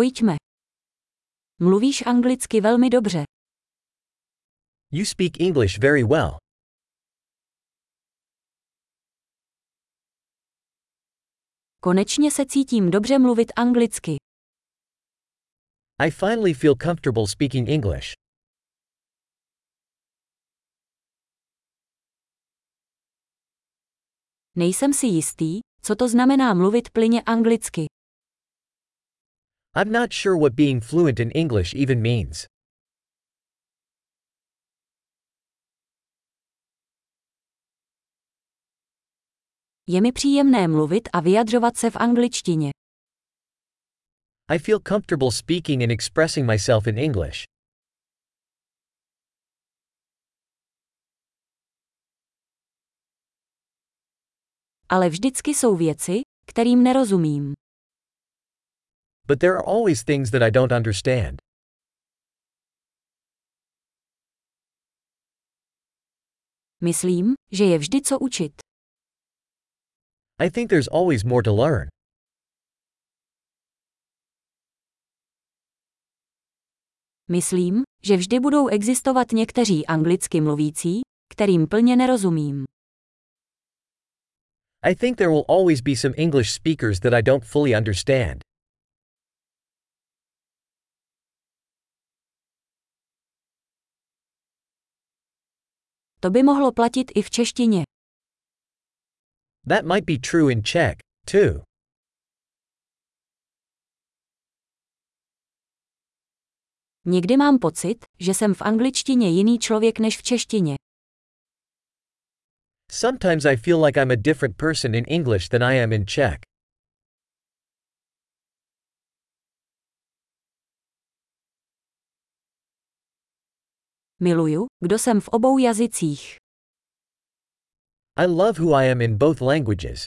Pojďme. Mluvíš anglicky velmi dobře. You speak English very well. Konečně se cítím dobře mluvit anglicky. I finally feel comfortable speaking English. Nejsem si jistý, co to znamená mluvit plyně anglicky. I'm not sure what being fluent in English even means. Je mi příjemné mluvit a vyjadřovat se v angličtině. I feel comfortable speaking and expressing myself in English. Ale vždycky jsou věci, kterým nerozumím. But there are always things that I don't understand. Myslím, že je vždy co učit. I think there's always more to learn. Myslím, že vždy budou existovat někteří anglicky mluvící, kterým plně nerozumím. I think there will always be some English speakers that I don't fully understand. To by mohlo platit i v češtině. That might be true in Czech, too. Někdy mám pocit, že jsem v angličtině jiný člověk než v češtině. Sometimes I feel like I'm a different person in English than I am in Czech. Miluju, kdo jsem v obou jazycích. I love who I am in both languages.